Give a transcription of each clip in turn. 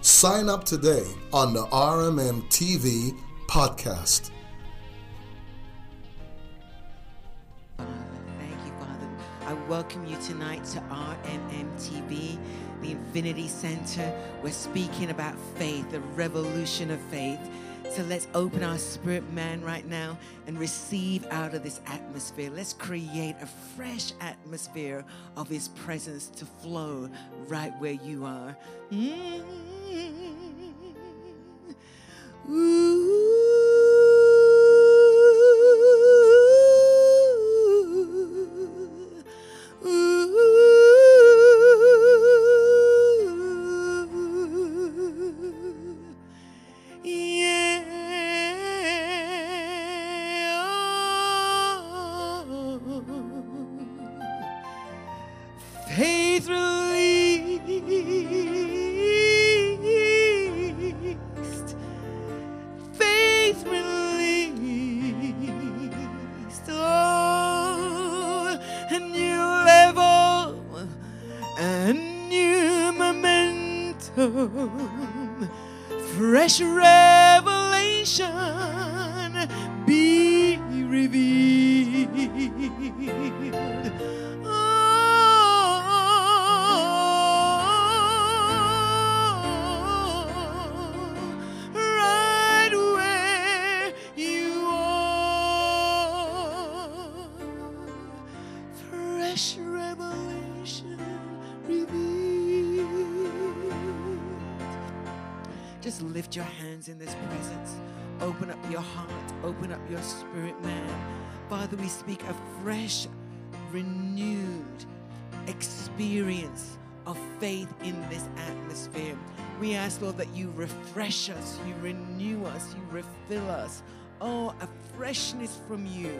sign up today on the RMM TV podcast. Thank you, Father. I welcome you tonight to RMM TV, the Infinity Center. We're speaking about faith, the revolution of faith. So let's open our spirit man right now and receive out of this atmosphere. Let's create a fresh atmosphere of his presence to flow right where you are. Mm. Ooh. Just lift your hands in this presence. Open up your heart. Open up your spirit, man. Father, we speak a fresh, renewed experience of faith in this atmosphere. We ask, Lord, that you refresh us, you renew us, you refill us. Oh, a freshness from you.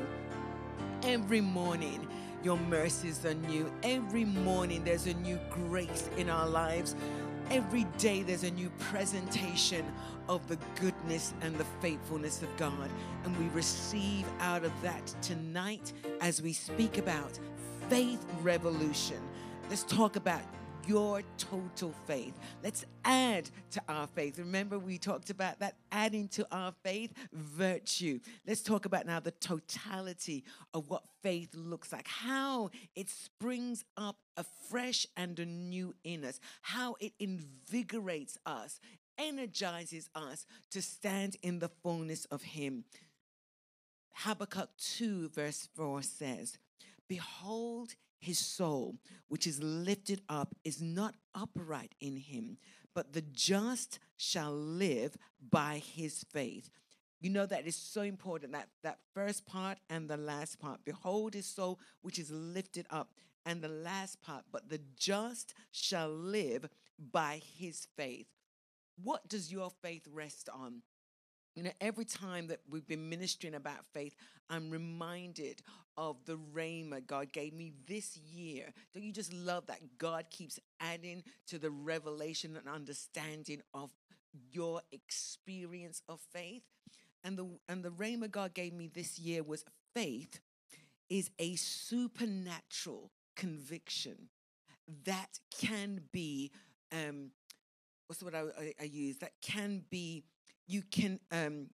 Every morning, your mercies are new. Every morning, there's a new grace in our lives. Every day, there's a new presentation of the goodness and the faithfulness of God. And we receive out of that tonight as we speak about faith revolution. Let's talk about your total faith. Let's add to our faith. Remember, we talked about that adding to our faith virtue. Let's talk about now the totality of what faith looks like, how it springs up afresh and anew in us, how it invigorates us, energizes us to stand in the fullness of Him. Habakkuk 2, verse 4 says, Behold, his soul, which is lifted up, is not upright in him, but the just shall live by his faith. You know that is so important that that first part and the last part. Behold his soul which is lifted up, and the last part, but the just shall live by his faith. What does your faith rest on? You know, every time that we've been ministering about faith, I'm reminded of the rhema God gave me this year. Don't you just love that God keeps adding to the revelation and understanding of your experience of faith? And the and the rhema God gave me this year was faith is a supernatural conviction that can be um what's the word I, I, I use that can be you can um,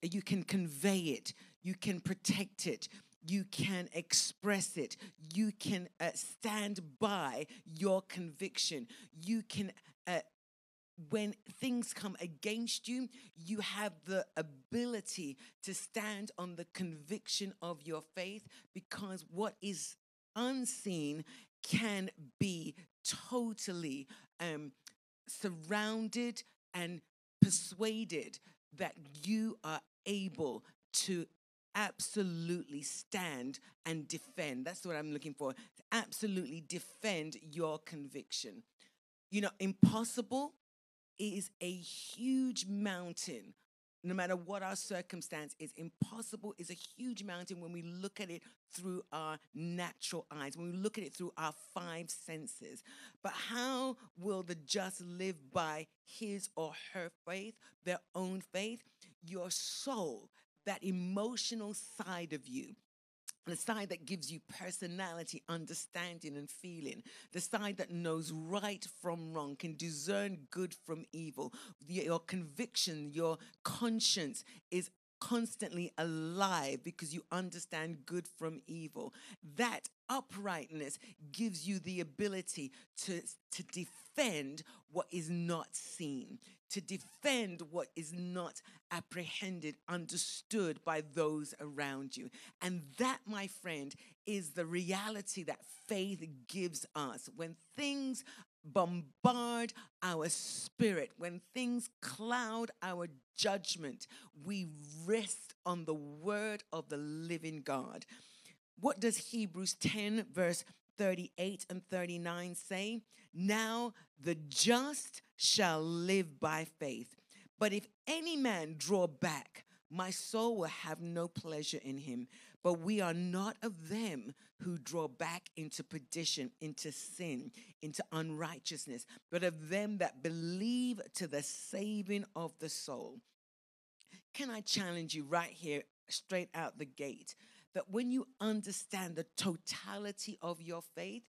you can convey it, you can protect it, you can express it, you can uh, stand by your conviction, you can. Uh, when things come against you, you have the ability to stand on the conviction of your faith because what is unseen can be totally um, surrounded and persuaded that you are able to absolutely stand and defend. That's what I'm looking for. Absolutely defend your conviction. You know, impossible is a huge mountain no matter what our circumstance is impossible is a huge mountain when we look at it through our natural eyes when we look at it through our five senses. But how will the just live by his or her faith their own faith? Your soul that emotional side of you the side that gives you personality, understanding, and feeling. The side that knows right from wrong, can discern good from evil. Your conviction, your conscience is constantly alive because you understand good from evil. That uprightness gives you the ability to, to defend what is not seen, to defend what is not apprehended, understood by those around you. And that, my friend, is the reality that faith gives us. When things bombard our spirit, when things cloud our judgment, we rest on the word of the living God. What does Hebrews 10, verse 38 and 39 say? Now the just shall live by faith. But if any man draw back, my soul will have no pleasure in him. But we are not of them who draw back into perdition, into sin, into unrighteousness, but of them that believe to the saving of the soul. Can I challenge you right here, straight out the gate, that when you understand the totality of your faith,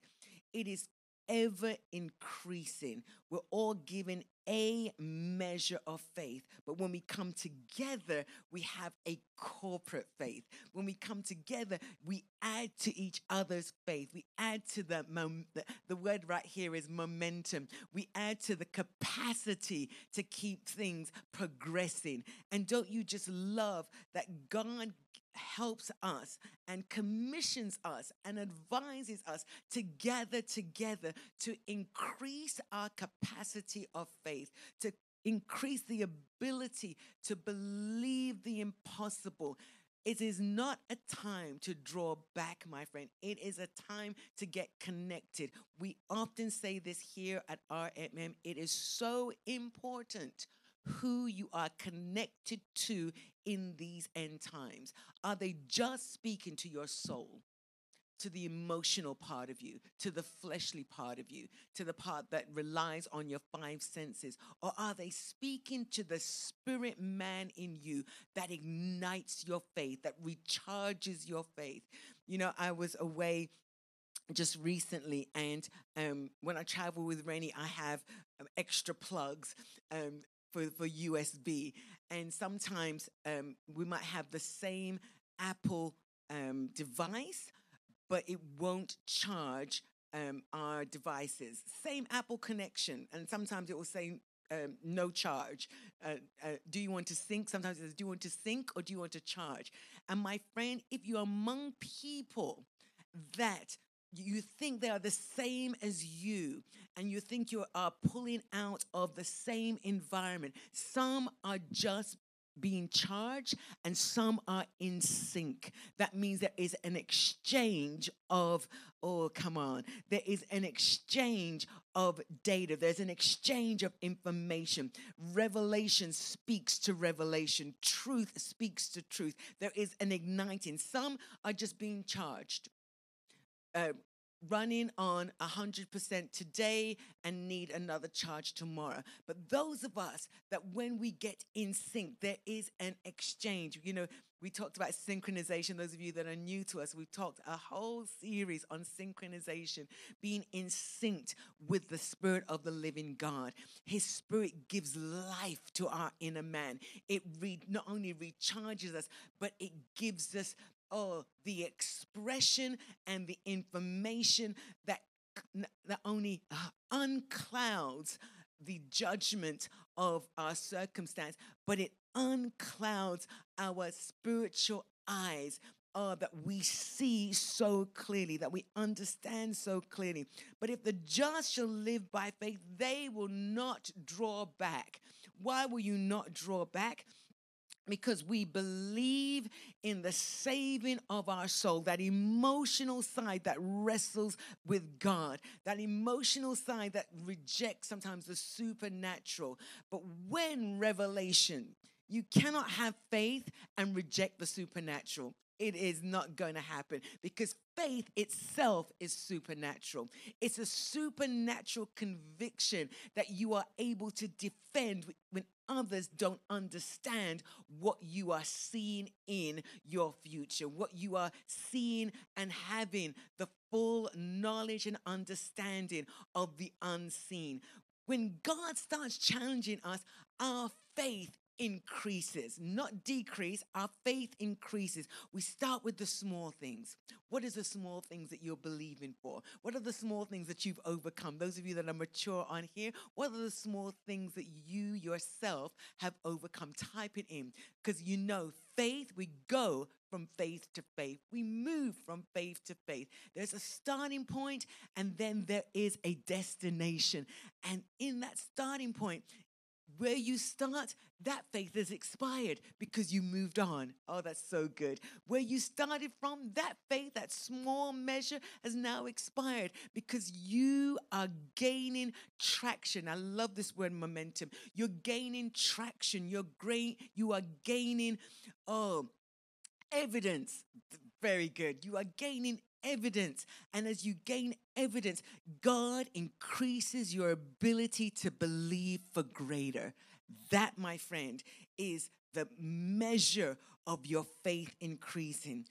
it is ever increasing. We're all given a measure of faith, but when we come together, we have a corporate faith. When we come together, we add to each other's faith. We add to the, mom- the, the word right here is momentum. We add to the capacity to keep things progressing. And don't you just love that God helps us and commissions us and advises us to gather together to increase our capacity of faith, to increase the ability to believe the impossible. It is not a time to draw back, my friend. It is a time to get connected. We often say this here at RMM. It is so important who you are connected to in these end times? Are they just speaking to your soul? To the emotional part of you, to the fleshly part of you, to the part that relies on your five senses? Or are they speaking to the spirit man in you that ignites your faith, that recharges your faith? You know, I was away just recently and um, when i travel with renny i have um, extra plugs um, for, for USB. And sometimes um, we might have the same Apple um, device, but it won't charge um, our devices. Same Apple connection. And sometimes it will say um, no charge. Uh, uh, do you want to sync? Sometimes it says, do you want to sync or do you want to charge? And my friend, if you're among people that you think they are the same as you and you think you are pulling out of the same environment. Some are just being charged and some are in sync. That means there is an exchange of, oh, come on, there is an exchange of data, there's an exchange of information. Revelation speaks to revelation, truth speaks to truth. There is an igniting. Some are just being charged uh, running on 100% today and need another charge tomorrow. But those of us that when we get in sync, there is an exchange. You know, we talked about synchronization. Those of you that are new to us, we've talked a whole series on synchronization, being in sync with the Spirit of the living God. His Spirit gives life to our inner man. It re- not only recharges us, but it gives us the expression and the information that not only uh, unclouds the judgment of our circumstance, but it unclouds our spiritual eyes. Oh, that we see so clearly, that we understand so clearly. But if the just shall live by faith, they will not draw back. Why will you not draw back? Because we believe in the saving of our soul, that emotional side that wrestles with God, that emotional side that rejects sometimes the supernatural. But when revelation, you cannot have faith and reject the supernatural. It is not going to happen because faith itself is supernatural. It's a supernatural conviction that you are able to defend when others don't understand what you are seeing in your future, what you are seeing and having the full knowledge and understanding of the unseen. When God starts challenging us, our faith increases, not decrease. Our faith increases. We start with the small things. What is the small things that you're believing for? What are the small things that you've overcome? Those of you that are mature on here, what are the small things that you yourself have overcome? Type it in because you know faith, we go from faith to faith. We move from faith to faith. There's a starting point and then there is a destination. And in that starting point, where you start, that faith has expired because you moved on. Oh, that's so good. Where you started from, that faith, that small measure, has now expired because you are gaining traction. I love this word momentum. You're gaining traction. You're great. You are gaining, oh, evidence. Very good. You are gaining evidence. And as you gain evidence, God increases your ability to believe for greater. That, my friend, is the measure of your faith increasing.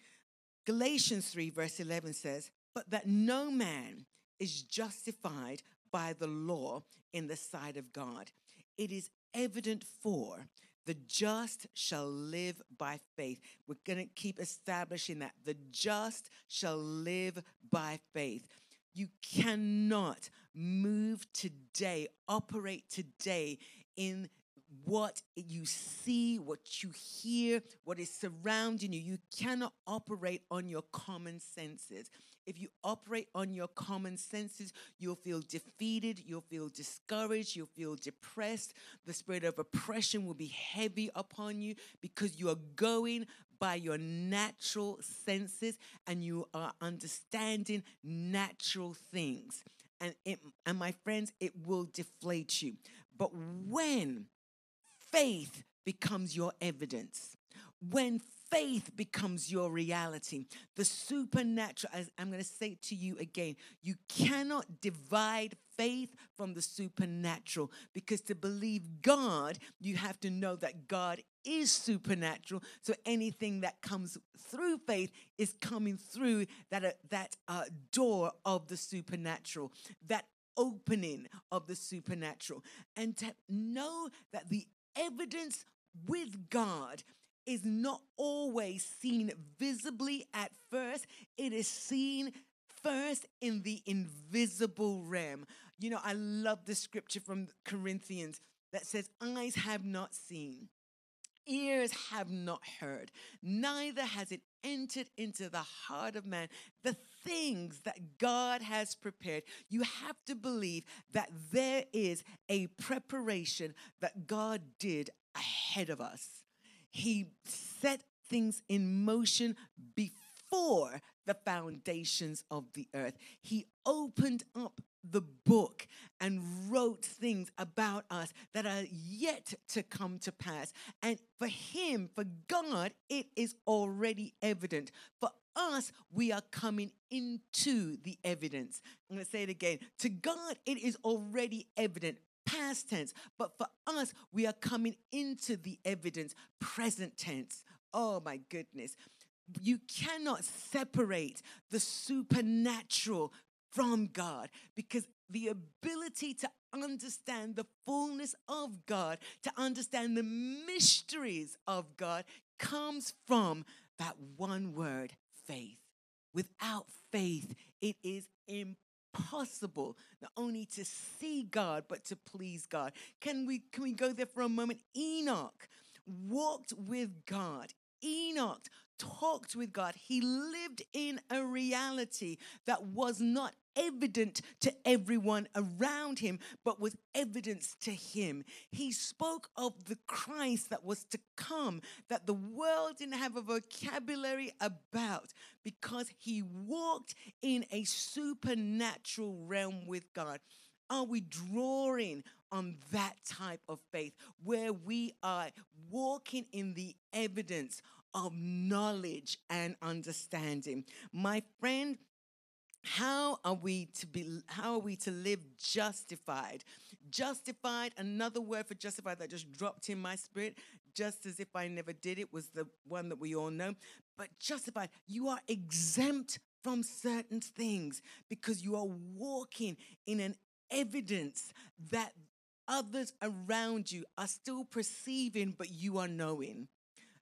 Galatians 3, verse 11 says, But that no man is justified by the law in the sight of God. It is evident for the just shall live by faith. We're going to keep establishing that. The just shall live by faith. You cannot move today, operate today in what you see, what you hear, what is surrounding you. You cannot operate on your common senses. If you operate on your common senses, you'll feel defeated, you'll feel discouraged, you'll feel depressed. The spirit of oppression will be heavy upon you because you are going by your natural senses and you are understanding natural things. And, it, and my friends, it will deflate you. But when faith becomes your evidence, when faith becomes your reality. The supernatural, as I'm going to say to you again, you cannot divide faith from the supernatural because to believe God, you have to know that God is supernatural. So anything that comes through faith is coming through that, uh, that uh, door of the supernatural, that opening of the supernatural. And to know that the evidence with God is not always seen visibly at first, it is seen first in the invisible realm. You know, I love the scripture from Corinthians that says, Eyes have not seen, ears have not heard, neither has it entered into the heart of man the things that God has prepared. You have to believe that there is a preparation that God did ahead of us. He set things in motion before the foundations of the earth. He opened up the book and wrote things about us that are yet to come to pass. And for Him, for God, it is already evident. For us, we are coming into the evidence. I'm going to say it again. To God, it is already evident past tense. But for us, we are coming into the evidence, present tense. Oh my goodness. You cannot separate the supernatural from God because the ability to understand the fullness of God, to understand the mysteries of God, comes from that one word, faith. Without faith, it is impossible possible not only to see God but to please God. Can we can we go there for a moment? Enoch walked with God. Enoch talked with God. He lived in a reality that was not evident to everyone around him, but was evidence to him. He spoke of the Christ that was to come, that the world didn't have a vocabulary about because he walked in a supernatural realm with God. Are we drawing on that type of faith where we are walking in the evidence of knowledge and understanding? My friend, how are we to be how are we to live justified? Justified another word for justified that just dropped in my spirit just as if i never did it was the one that we all know. But justified you are exempt from certain things because you are walking in an evidence that others around you are still perceiving but you are knowing.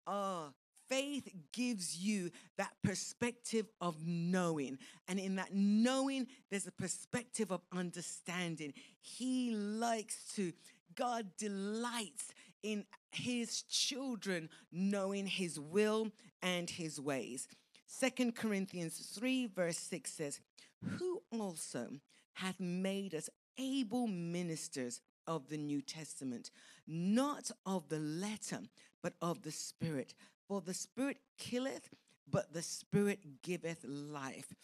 Oh faith gives you that perspective of knowing. And in that knowing, there's a perspective of understanding. He likes to, God delights in his children knowing his will and his ways. Second Corinthians 3, verse 6 says, Who also hath made us able ministers of the New Testament, not of the letter, but of the Spirit. For the Spirit killeth, but the Spirit giveth life.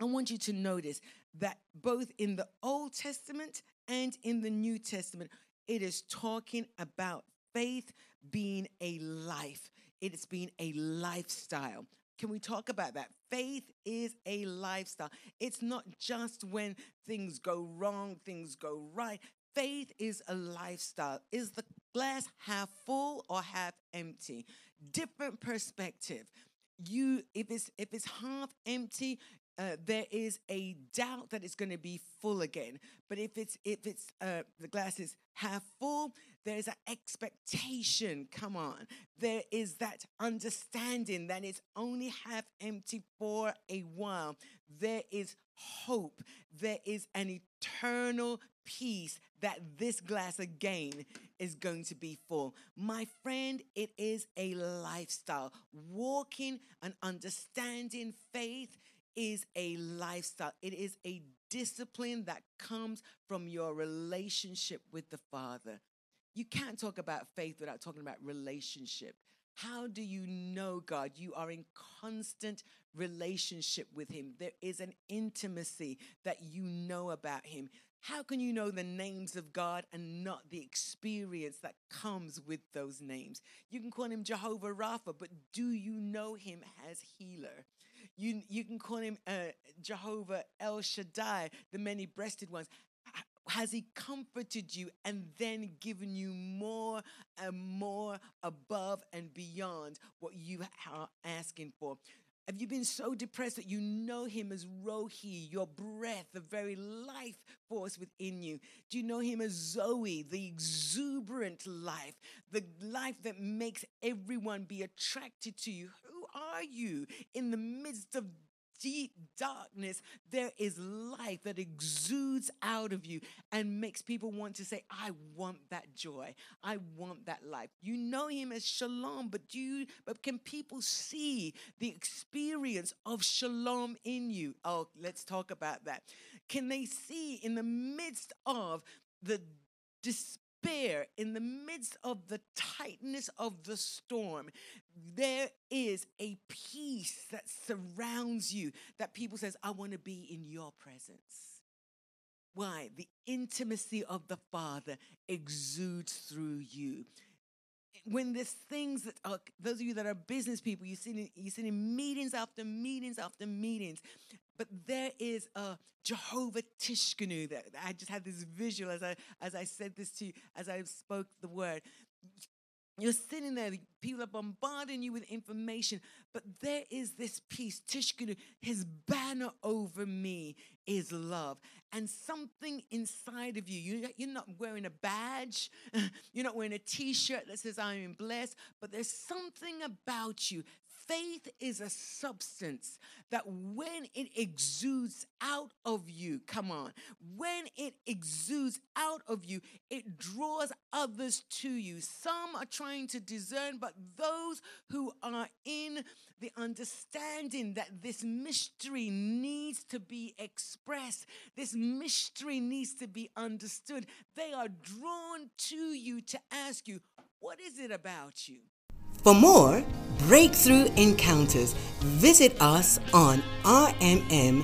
I want you to notice that both in the Old Testament and in the New Testament, it is talking about faith being a life, it is being a lifestyle. Can we talk about that? Faith is a lifestyle. It's not just when things go wrong, things go right. Faith is a lifestyle. Is the glass half full or half empty? Different perspective. You, if it's if it's half empty, uh, there is a doubt that it's going to be full again. But if it's if it's uh, the glass is half full, there is an expectation. Come on, there is that understanding that it's only half empty for a while. There is hope. There is an eternal peace that this glass again is going to be full. My friend, it is a lifestyle. Walking and understanding faith is a lifestyle, it is a discipline that comes from your relationship with the Father. You can't talk about faith without talking about relationship. How do you know God? You are in constant relationship with Him. There is an intimacy that you know about Him. How can you know the names of God and not the experience that comes with those names? You can call him Jehovah Rapha, but do you know him as healer? You, you can call him uh, Jehovah El Shaddai, the many breasted ones. Has he comforted you and then given you more and more above and beyond what you are asking for? Have you been so depressed that you know him as Rohi, your breath, the very life force within you? Do you know him as Zoe, the exuberant life, the life that makes everyone be attracted to you? Who are you in the midst of deep darkness, there is life that exudes out of you and makes people want to say, I want that joy. I want that life. You know him as shalom, but do you, but can people see the experience of shalom in you? Oh, let's talk about that. Can they see in the midst of the despair, in the midst of the tightness of the storm, there is a peace that surrounds you that people says, I want to be in your presence. Why? The intimacy of the Father exudes through you. When there's things that are, those of you that are business people, you sit in, you sit in meetings after meetings after meetings, but there is a Jehovah Tsidkenu that I just had this visual as I as I said this to you, as I spoke the word. You're sitting there, people are bombarding you with information, but there is this peace. Tsidkenu, his banner over me is love. And something inside of you, you're not wearing a badge, you're not wearing a t shirt that says, I am blessed, but there's something about you. Faith is a substance that when it exudes out of you, come on, when it exudes out of you, it draws others to you. Some are trying to discern, but those who are in the understanding that this mystery needs to be expressed, this mystery needs to be understood, they are drawn to you to ask you, What is it about you? For more breakthrough encounters, visit us on rmm.live.